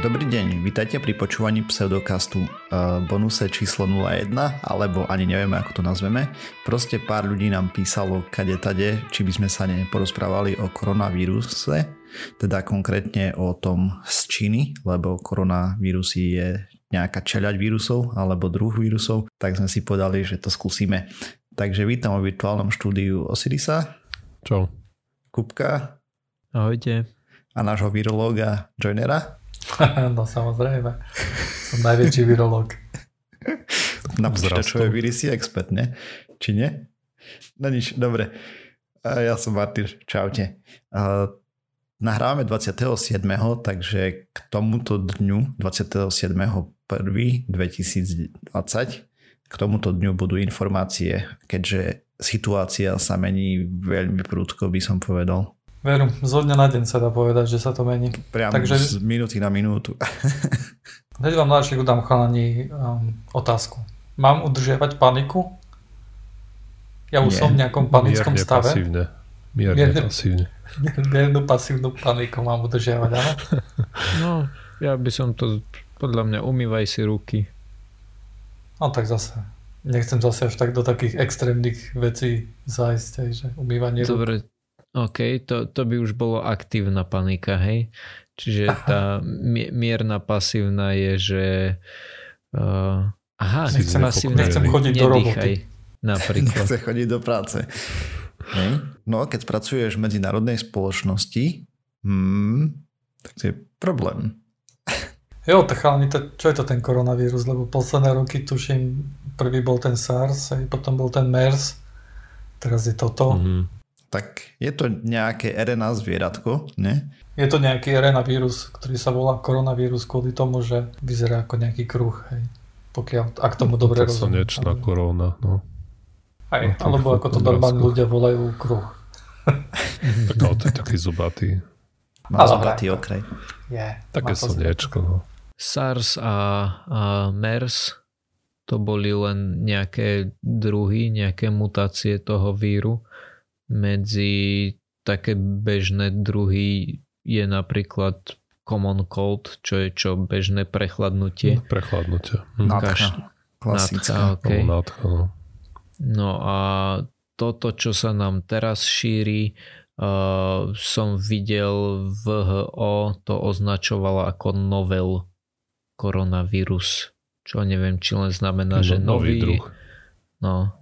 Dobrý deň, vítajte pri počúvaní pseudokastu uh, bonuse číslo 01, alebo ani nevieme, ako to nazveme. Proste pár ľudí nám písalo kade tade, či by sme sa neporozprávali o koronavíruse, teda konkrétne o tom z Číny, lebo koronavírus je nejaká čeľať vírusov alebo druh vírusov, tak sme si povedali, že to skúsime. Takže vítam v virtuálnom štúdiu Osirisa. Čau. Kupka. Ahojte. A nášho virológa Joinera. no samozrejme. Som najväčší virológ. Na počítačové vírusy expert, ne? Či nie? No nič, dobre. Ja som Martyr, čaute. Nahrávame 27. takže k tomuto dňu 27.1.2020 k tomuto dňu budú informácie, keďže situácia sa mení veľmi prúdko, by som povedal. Veru, zo dňa na deň sa dá povedať, že sa to mení. Priamo Takže... z minúty na minútu. Hneď vám najlepšie dám chalani um, otázku. Mám udržiavať paniku? Ja už Nie. som v nejakom panickom Mierne stave. Pasívne. Mierne, Mierne pasívne. Miernu pasívnu paniku mám udržiavať, áno? No, ja by som to, podľa mňa, umývaj si ruky. No tak zase. Nechcem zase až tak do takých extrémnych vecí zájsť, že umývanie Dobre, OK, to, to by už bolo aktívna panika, hej? Čiže tá mierna pasívna je, že uh, aha, nechcem, pasívna, nechcem chodiť do roboty. Napríklad. Nechce chodiť do práce. Hej. No a keď pracuješ v medzinárodnej spoločnosti, hmm, tak to je problém. Jo, tak chalani, to, čo je to ten koronavírus, lebo posledné roky tuším, prvý bol ten SARS, aj potom bol ten MERS, teraz je toto. Mm-hmm tak je to nejaké RNA zvieratko, ne? Je to nejaký RNA vírus, ktorý sa volá koronavírus kvôli tomu, že vyzerá ako nejaký kruh, hej. Pokiaľ, ak tomu no, dobre rozumiem. Slnečná korona, no. Aj, no, alebo ako to normálne ľudia volajú kruh. tak ale to je taký zubatý. Má zubatý okraj. Je, Také slnečko, no. SARS a, a MERS to boli len nejaké druhy, nejaké mutácie toho víru medzi také bežné druhy je napríklad common cold, čo je čo bežné prechladnutie. Prechladnutie. Hm. Nádcha. Klasická. okay. Nádcha, no. no a toto, čo sa nám teraz šíri, uh, som videl VHO to označovalo ako novel koronavírus, čo neviem, či len znamená, no, že nový, nový druh. No,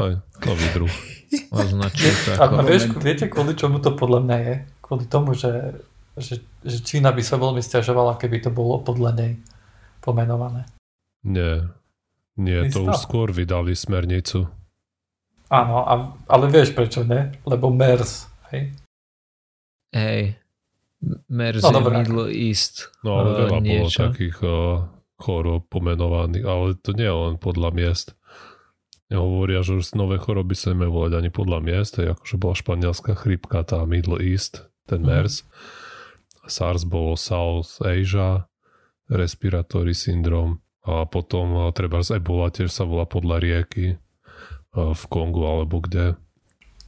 aj, nový druh. Ako... A vieš, viete, kvôli čomu to podľa mňa je? Kvôli tomu, že, že, že Čína by sa veľmi stiažovala, keby to bolo podľa nej pomenované. Nie. Nie, Isto? to už skôr vydali smernicu. Áno, a, ale vieš prečo ne? Lebo MERS, hej? Hej. MERS no, je dobré. Middle East. No ale veľa niečo. bolo takých uh, chorób pomenovaných, ale to nie je len podľa miest. Hovoria, že už nové choroby sa nemajú volať ani podľa miest, akože bola španielská chrypka, tá Middle East, ten mhm. MERS. Mm. SARS bolo South Asia, respiratory syndrom a potom treba z Ebola tiež sa volá podľa rieky v Kongu alebo kde.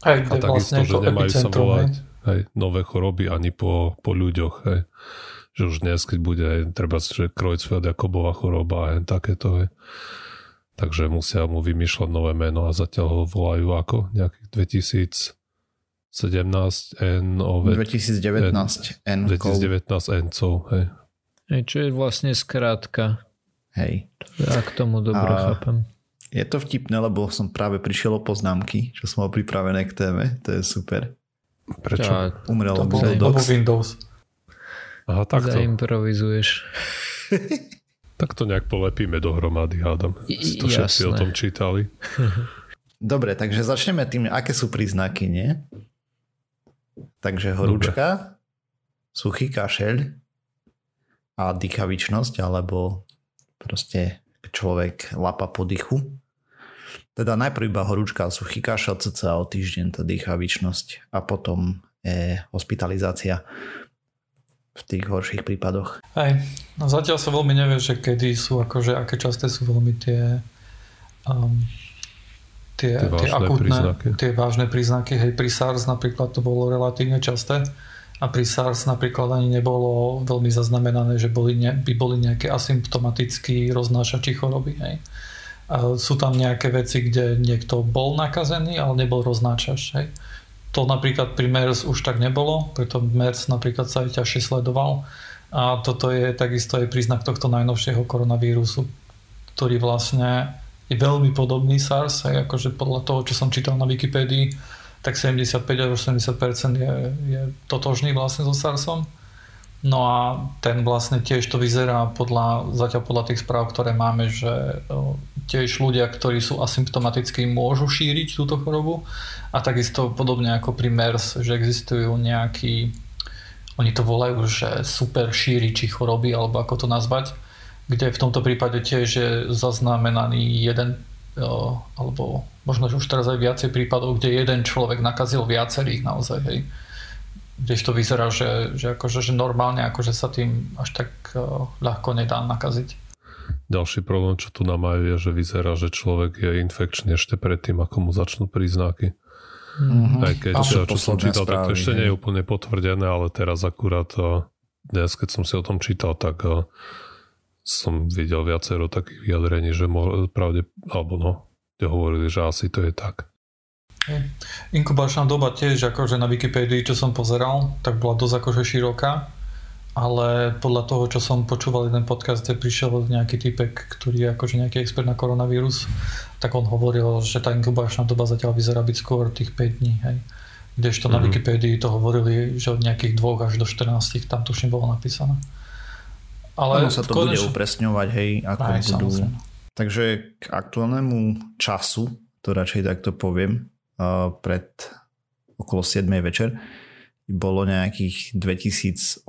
Aj, kde a takisto, vlastne že nemajú sa volať hej, nové choroby ani po, po ľuďoch. Hej. Že už dnes, keď bude treba, že Creutzfeldt-Jakobová choroba a takéto. Hej takže musia mu vymýšľať nové meno a zatiaľ ho volajú ako nejakých 2017 N 2019 N, 2019 N hej. Hej, čo je vlastne skrátka. Hej. Ja k tomu dobre a... chápem. Je to vtipné, lebo som práve prišiel o poznámky, čo som mal pripravené k téme. To je super. Prečo? Ja, Umrel Google Docs. Windows. Aha, takto. Zaimprovizuješ. Tak to nejak polepíme dohromady, hádam. To všetci o tom čítali. Dobre, takže začneme tým, aké sú príznaky, nie? Takže horúčka, Dobre. suchý kašeľ a dýchavičnosť, alebo proste človek lapa po dychu. Teda najprv iba horúčka a suchý kašel, cca o týždeň tá dýchavičnosť a potom je hospitalizácia v tých horších prípadoch. Aj, no zatiaľ sa veľmi nevie, že kedy sú, akože aké časté sú veľmi tie um, tie, tie, tie akútne, príznaky. tie vážne príznaky. Hej, pri SARS napríklad to bolo relatívne časté A pri SARS napríklad ani nebolo veľmi zaznamenané, že boli ne, by boli nejaké asymptomatickí roznášači choroby. Hej. A sú tam nejaké veci, kde niekto bol nakazený, ale nebol roznášač. Hej. To napríklad pri MERS už tak nebolo, preto MERS napríklad sa aj ťažšie sledoval. A toto je takisto aj príznak tohto najnovšieho koronavírusu, ktorý vlastne je veľmi podobný SARS, aj akože podľa toho, čo som čítal na Wikipédii, tak 75 až 80% je, je totožný vlastne so SARSom. No a ten vlastne tiež to vyzerá podľa, zatiaľ podľa tých správ, ktoré máme, že tiež ľudia, ktorí sú asymptomatickí, môžu šíriť túto chorobu a takisto podobne ako pri MERS, že existujú nejakí, oni to volajú, že super šíriči choroby, alebo ako to nazvať, kde v tomto prípade tiež je zaznamenaný jeden alebo možno už teraz aj viacej prípadov, kde jeden človek nakazil viacerých naozaj, hej. Kdež to vyzerá, že, že, akože, že normálne akože sa tým až tak ľahko nedá nakaziť. Ďalší problém, čo tu nám majú, je, že vyzerá, že človek je infekčný ešte predtým, ako mu začnú príznaky. Mm-hmm. Aj keď, čo, čo som čítal, správy, tak to ešte nie je úplne potvrdené, ale teraz akurát dnes, keď som si o tom čítal, tak som videl viacero takých vyjadrení, že mo- pravde, alebo no, kde hovorili, že asi to je tak. Inkubačná doba tiež akože na Wikipédii, čo som pozeral, tak bola dosť akože široká, ale podľa toho, čo som počúval jeden podcast, kde prišiel nejaký typek, ktorý je akože nejaký expert na koronavírus, tak on hovoril, že tá inkubačná doba zatiaľ vyzerá byť skôr tých 5 dní, hej. Kdežto mm-hmm. na mhm. Wikipédii to hovorili, že od nejakých 2 až do 14 tam tuším bolo napísané. Ale ono sa to konečne... bude upresňovať, hej, ako Aj, budú. Samozrejme. Takže k aktuálnemu času, to radšej takto poviem, pred okolo 7. večer bolo nejakých 2800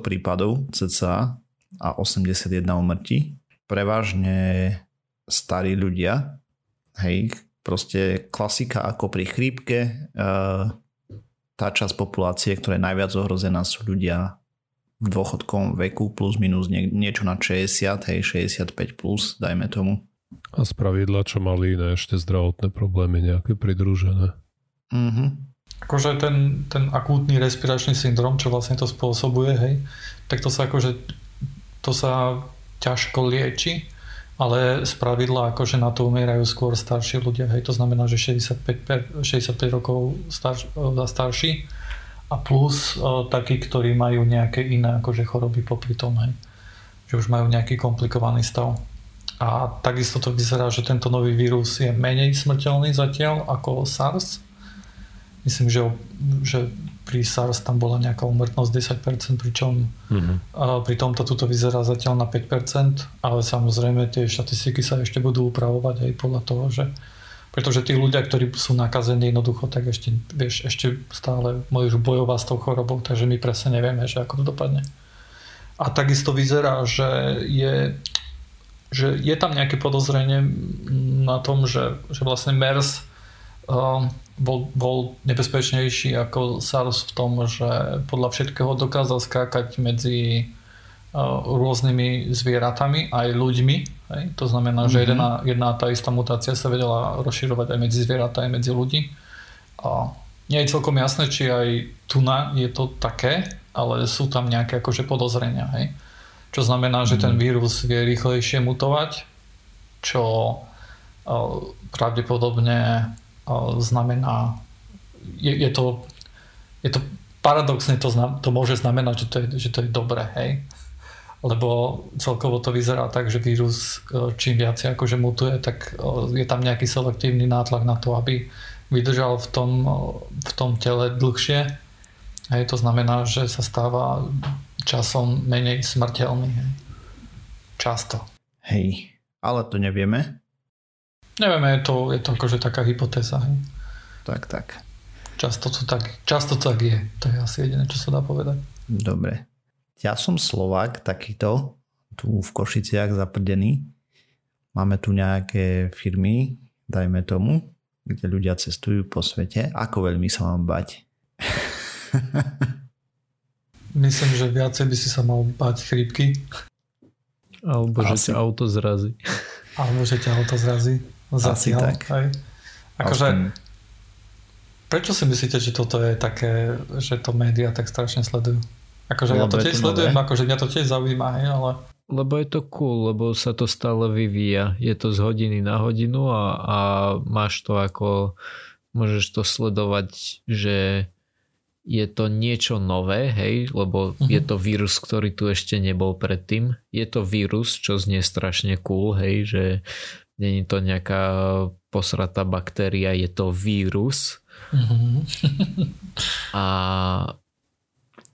prípadov cca a 81 umrtí. Prevažne starí ľudia, hej, proste klasika ako pri chrípke, tá časť populácie, ktorá je najviac ohrozená sú ľudia v dôchodkovom veku plus minus nie, niečo na 60, hej, 65 plus, dajme tomu. A z pravidla, čo mali iné ešte zdravotné problémy nejaké pridružené. Mm-hmm. Akože ten, ten akútny respiračný syndrom, čo vlastne to spôsobuje, hej, tak to sa akože to sa ťažko lieči, ale z pravidla akože na to umierajú skôr starší ľudia, hej, to znamená, že 65, 65 rokov starš, starší a plus uh, takí, ktorí majú nejaké iné akože choroby popri tom, hej. že už majú nejaký komplikovaný stav. A takisto to vyzerá, že tento nový vírus je menej smrteľný zatiaľ ako SARS. Myslím, že, že pri SARS tam bola nejaká umrtnosť 10%, pričom mm-hmm. pri tomto tuto vyzerá zatiaľ na 5%, ale samozrejme tie štatistiky sa ešte budú upravovať aj podľa toho, že pretože tí ľudia, ktorí sú nakazení jednoducho, tak ešte, vieš, ešte stále môžu bojovať s tou chorobou, takže my presne nevieme, že ako to dopadne. A takisto vyzerá, že je, že je tam nejaké podozrenie na tom, že, že vlastne MERS uh, bol, bol nebezpečnejší ako SARS v tom, že podľa všetkého dokázal skákať medzi rôznymi zvieratami aj ľuďmi. Hej? To znamená, že mm-hmm. jedna, jedna tá istá mutácia sa vedela rozširovať aj medzi zvieratá, aj medzi ľudí. A nie je celkom jasné, či aj tu na je to také, ale sú tam nejaké akože podozrenia. Hej? Čo znamená, že ten mhm. vírus vie rýchlejšie mutovať, čo pravdepodobne znamená, je, je to, je to paradoxne to, znam, to môže znamenať, že to je, že to je dobré, hej lebo celkovo to vyzerá tak, že vírus e, čím viac akože mutuje, tak e, je tam nejaký selektívny nátlak na to, aby vydržal v tom, e, v tom tele dlhšie. Hej, to znamená, že sa stáva časom menej smrteľný. Hej. Často. Hej, ale to nevieme. Nevieme, je to, je to akože taká hypotéza. Hej. Tak, tak. Často to tak, často to tak je. To je asi jediné, čo sa dá povedať. Dobre. Ja som Slovak takýto, tu v Košiciach zaprdený. Máme tu nejaké firmy, dajme tomu, kde ľudia cestujú po svete. Ako veľmi sa mám bať? Myslím, že viacej by si sa mal bať chrípky. Alebo Asi. že ťa auto zrazí. Alebo že ťa auto zrazí. Zatiaľ, Asi tak. Aj. Akože Prečo si myslíte, že toto je také, že to médiá tak strašne sledujú? Akože ja to tiež sledujem, akože mňa to tiež zaujíma, hej, ale... Lebo je to cool, lebo sa to stále vyvíja. Je to z hodiny na hodinu a, a máš to ako... Môžeš to sledovať, že je to niečo nové, hej, lebo uh-huh. je to vírus, ktorý tu ešte nebol predtým. Je to vírus, čo znie strašne cool, hej, že není to nejaká posratá baktéria, je to vírus. Uh-huh. a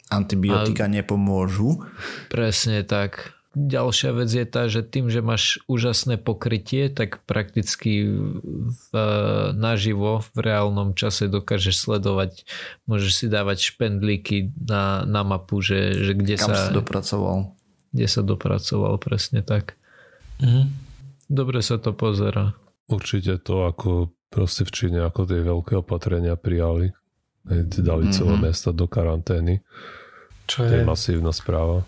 Antibiotika a, nepomôžu. Presne tak. Ďalšia vec je tá, že tým, že máš úžasné pokrytie, tak prakticky v, naživo v reálnom čase dokážeš sledovať, môžeš si dávať špendlíky na, na mapu, že, že kde Kam sa... dopracoval. Kde sa dopracoval, presne tak. Mhm. Dobre sa to pozera. Určite to, ako proste v Číne, ako tie veľké opatrenia prijali. Dali celé mm-hmm. mesta do karantény čo je, to je masívna správa.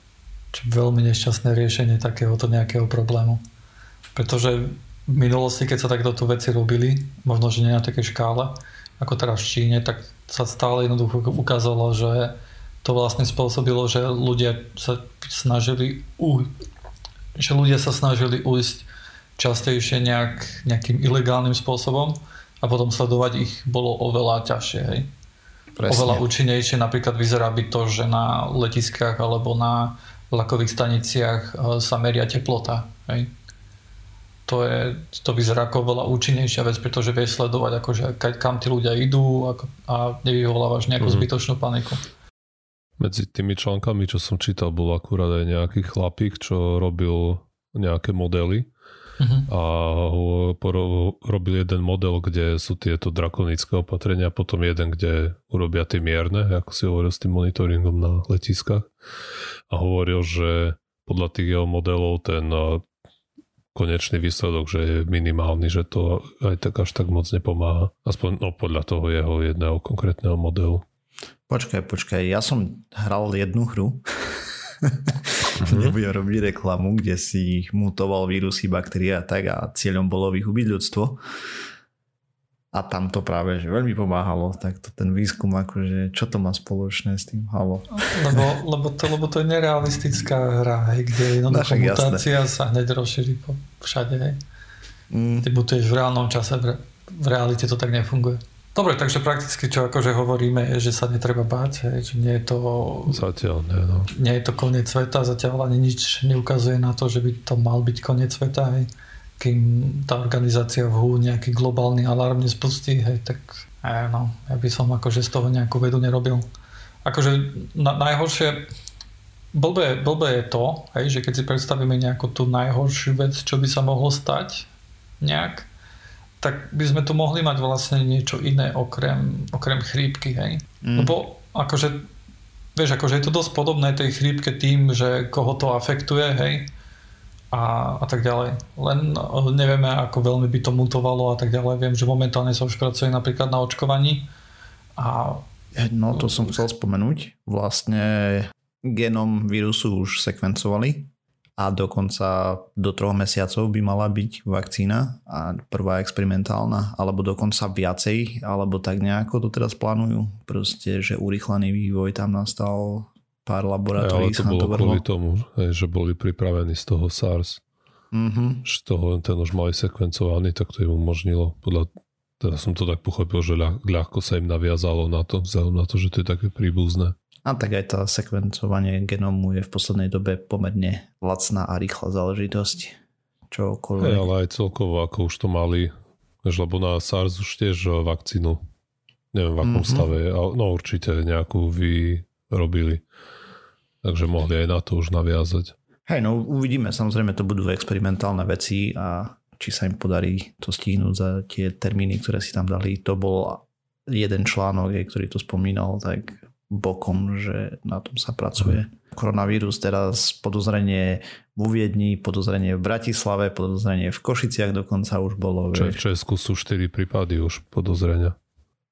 Veľmi nešťastné riešenie takéhoto nejakého problému. Pretože v minulosti, keď sa takto tu veci robili, možno, že nie na takej škále, ako teraz v Číne, tak sa stále jednoducho ukázalo, že to vlastne spôsobilo, že ľudia sa snažili u, že ľudia sa snažili ujsť častejšie nejak, nejakým ilegálnym spôsobom a potom sledovať ich bolo oveľa ťažšie. Hej. Presne. oveľa účinnejšie napríklad vyzerá byť to, že na letiskách alebo na vlakových staniciach e, sa meria teplota. Hej. To, je, to vyzerá ako veľa účinnejšia vec, pretože vieš sledovať, akože, kam tí ľudia idú a nevyvolávaš nejakú mm. zbytočnú paniku. Medzi tými článkami, čo som čítal, bol akurát aj nejaký chlapík, čo robil nejaké modely uh-huh. a robil jeden model, kde sú tieto drakonické opatrenia, potom jeden, kde urobia tie mierne, ako si hovoril s tým monitoringom na letiskách a hovoril, že podľa tých jeho modelov ten konečný výsledok, že je minimálny, že to aj tak až tak moc nepomáha. Aspoň no, podľa toho jeho jedného konkrétneho modelu. Počkaj, počkaj, ja som hral jednu hru mm-hmm. nebudem robiť reklamu, kde si mutoval vírusy, baktérie a tak a cieľom bolo vyhubiť ľudstvo. A tam to práve že veľmi pomáhalo, tak to ten výskum akože, čo to má spoločné s tým, halo? Lebo, lebo, to, lebo to je nerealistická hra, hej, kde jednoducho no, mutácia jasné. sa hneď rozšíri po všade. Hej. Mm. Ty mutuješ v reálnom čase, v realite to tak nefunguje. Dobre, takže prakticky čo akože hovoríme je, že sa netreba báť, hej, že nie je to zatiaľ nie, no. nie je to koniec sveta, zatiaľ ani nič neukazuje na to, že by to mal byť koniec sveta, hej. kým tá organizácia v HU nejaký globálny alarm nespustí, hej, tak aj, no, ja by som akože z toho nejakú vedu nerobil. Akože na, najhoršie blbé, blbé je to, hej, že keď si predstavíme nejakú tú najhoršiu vec, čo by sa mohlo stať nejak, tak by sme tu mohli mať vlastne niečo iné okrem, okrem chrípky, hej. Mm. Lebo akože, vieš, akože je to dosť podobné tej chrípke tým, že koho to afektuje, hej, a, a tak ďalej. Len eh, nevieme, ako veľmi by to mutovalo a tak ďalej. Viem, že momentálne sa už pracuje napríklad na očkovaní. A... No to som chcel spomenúť. Vlastne genom vírusu už sekvencovali a dokonca do troch mesiacov by mala byť vakcína a prvá experimentálna, alebo dokonca viacej, alebo tak nejako to teraz plánujú. Proste, že urychlený vývoj tam nastal pár laboratórií. Ja, ale to bolo to kvôli tomu, že boli pripravení z toho SARS. Mm-hmm. Že toho, ten už mali sekvencovaný, tak to im umožnilo. Podľa, teda som to tak pochopil, že ľahko sa im naviazalo na to, vzhľadom na to, že to je také príbuzné. A tak aj tá sekvencovanie genómu je v poslednej dobe pomerne lacná a rýchla záležitosť. Čokoľvek. Hey, ale aj celkovo, ako už to mali, lebo na SARS už tiež eh, vakcínu, neviem v akom mm-hmm. stave, ale no určite nejakú vyrobili. Takže mohli aj na to už naviazať. Hej, no uvidíme, samozrejme to budú experimentálne veci a či sa im podarí to stihnúť za tie termíny, ktoré si tam dali. To bol jeden článok, ktorý to spomínal, tak bokom, že na tom sa pracuje. Koronavírus teraz podozrenie v Viedni, podozrenie v Bratislave, podozrenie v Košiciach dokonca už bolo. Čo, v Česku sú 4 prípady už podozrenia.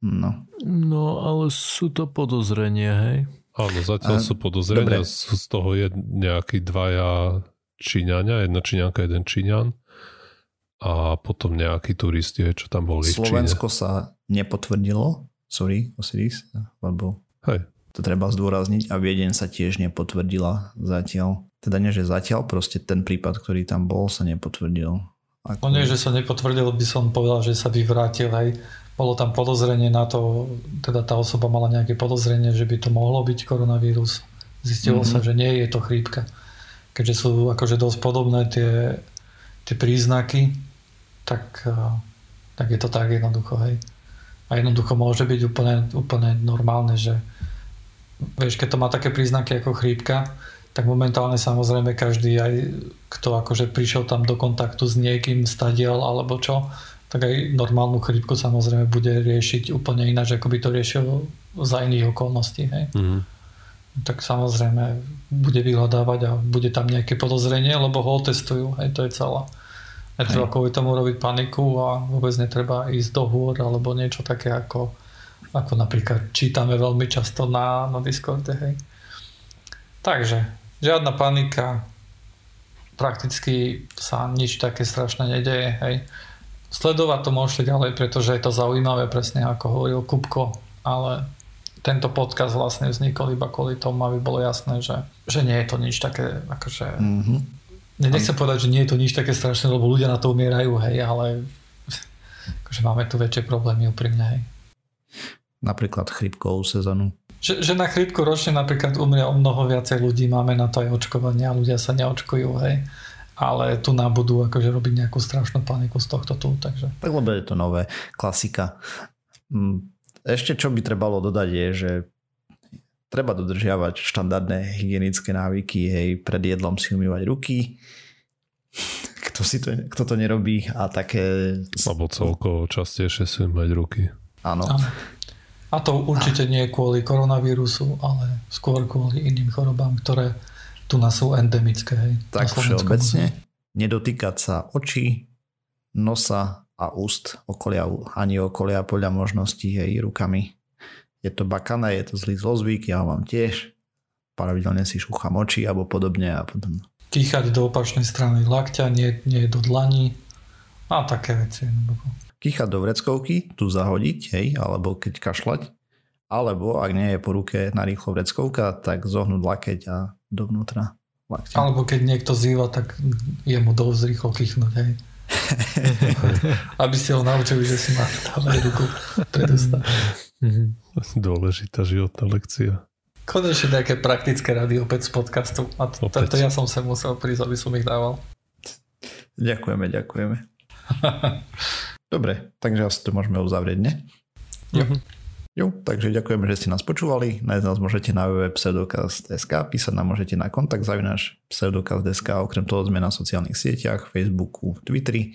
No. No, ale sú to podozrenia, hej? Áno, zatiaľ A, sú podozrenia, dobre. sú z toho jed, nejakí dvaja Číňania, jedna Číňanka, jeden Číňan a potom nejakí turisti, čo tam boli Slovensko v Číne. sa nepotvrdilo sorry, Osiris, lebo Hej. to treba zdôrazniť a Viedeň sa tiež nepotvrdila zatiaľ. Teda nie, že zatiaľ, proste ten prípad, ktorý tam bol, sa nepotvrdil. Ako... No nie, že sa nepotvrdil, by som povedal, že sa vyvrátil, hej. Bolo tam podozrenie na to, teda tá osoba mala nejaké podozrenie, že by to mohlo byť koronavírus. Zistilo mm-hmm. sa, že nie je to chrípka. Keďže sú akože dosť podobné tie, tie príznaky, tak, eh, tak je to tak jednoducho, hej. A jednoducho môže byť úplne, úplne normálne, že vieš, keď to má také príznaky ako chrípka, tak momentálne samozrejme každý aj kto akože prišiel tam do kontaktu s niekým stadiel alebo čo, tak aj normálnu chrípku samozrejme bude riešiť úplne ináč, ako by to riešil za iných okolností. Hej. Mm. Tak samozrejme bude vyhľadávať a bude tam nejaké podozrenie, lebo ho otestujú. Hej, to je celé. Netreba kvôli tomu robiť paniku a vôbec netreba ísť do hôr alebo niečo také ako, ako napríklad čítame veľmi často na, na Discorde. Hej. Takže žiadna panika, prakticky sa nič také strašné nedeje. Hej. Sledovať to môžete ďalej, pretože je to zaujímavé, presne ako hovoril Kupko, ale tento podcast vlastne vznikol iba kvôli tomu, aby bolo jasné, že, že nie je to nič také, akože... Mm-hmm. Nechcem povedať, že nie je to nič také strašné, lebo ľudia na to umierajú, hej, ale akože máme tu väčšie problémy úprimne, hej. Napríklad chrypkovú sezónu. Že, že na chrípku ročne napríklad umrie o mnoho viacej ľudí, máme na to aj očkovanie a ľudia sa neočkujú, hej. Ale tu nám budú akože robiť nejakú strašnú paniku z tohto tu, takže... Tak lebo je to nové, klasika. Mm, ešte čo by trebalo dodať je, že treba dodržiavať štandardné hygienické návyky, hej, pred jedlom si umývať ruky, kto, si to, kto to nerobí a také... Alebo celkovo častejšie si umývať ruky. Áno. A to určite nie kvôli koronavírusu, ale skôr kvôli iným chorobám, ktoré tu nás sú endemické. Hej, tak všeobecne nedotýkať sa očí, nosa a úst okolia, ani okolia podľa možností hej, rukami. Je to bakané, je to zlý zlozvyk, ja ho mám tiež. Pravidelne si šúcham oči alebo podobne a potom... Kýchať do opačnej strany lakťa, nie, nie do dlani a také veci. Kýchať do vreckovky, tu zahodiť, hej, alebo keď kašľať, alebo ak nie je po ruke narýchlo vreckovka, tak zohnúť lakeť a dovnútra lakťa. Alebo keď niekto zýva, tak je mu dosť rýchlo kýchnuť, hej. Aby ste ho naučili, že si má ruku predostať. Dôležitá životná lekcia. Konečne nejaké praktické rady opäť z podcastu. A to, to ja som sa musel prísť, aby som ich dával. Ďakujeme, ďakujeme. Dobre, takže asi to môžeme uzavrieť, ne? Jo. Mhm. Jo, takže ďakujeme, že ste nás počúvali. Nájsť nás môžete na www pseudokast.sk, písať nám môžete na kontakt zavinaš pseudokast.sk, okrem toho sme na sociálnych sieťach, Facebooku, Twitteri,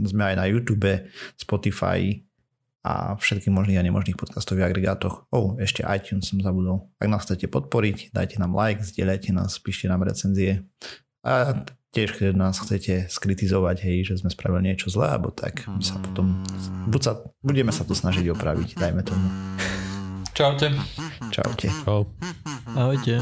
sme aj na YouTube, Spotify a všetkých možných a nemožných podcastových agregátoch. Oh, ešte iTunes som zabudol. Ak nás chcete podporiť, dajte nám like, zdieľajte nás, píšte nám recenzie. A tiež keď nás chcete skritizovať, hej, že sme spravili niečo zlé, alebo tak, my sa potom, buď sa, budeme sa to snažiť opraviť, dajme tomu. Čaute. Čaute. Čau. Ahojte.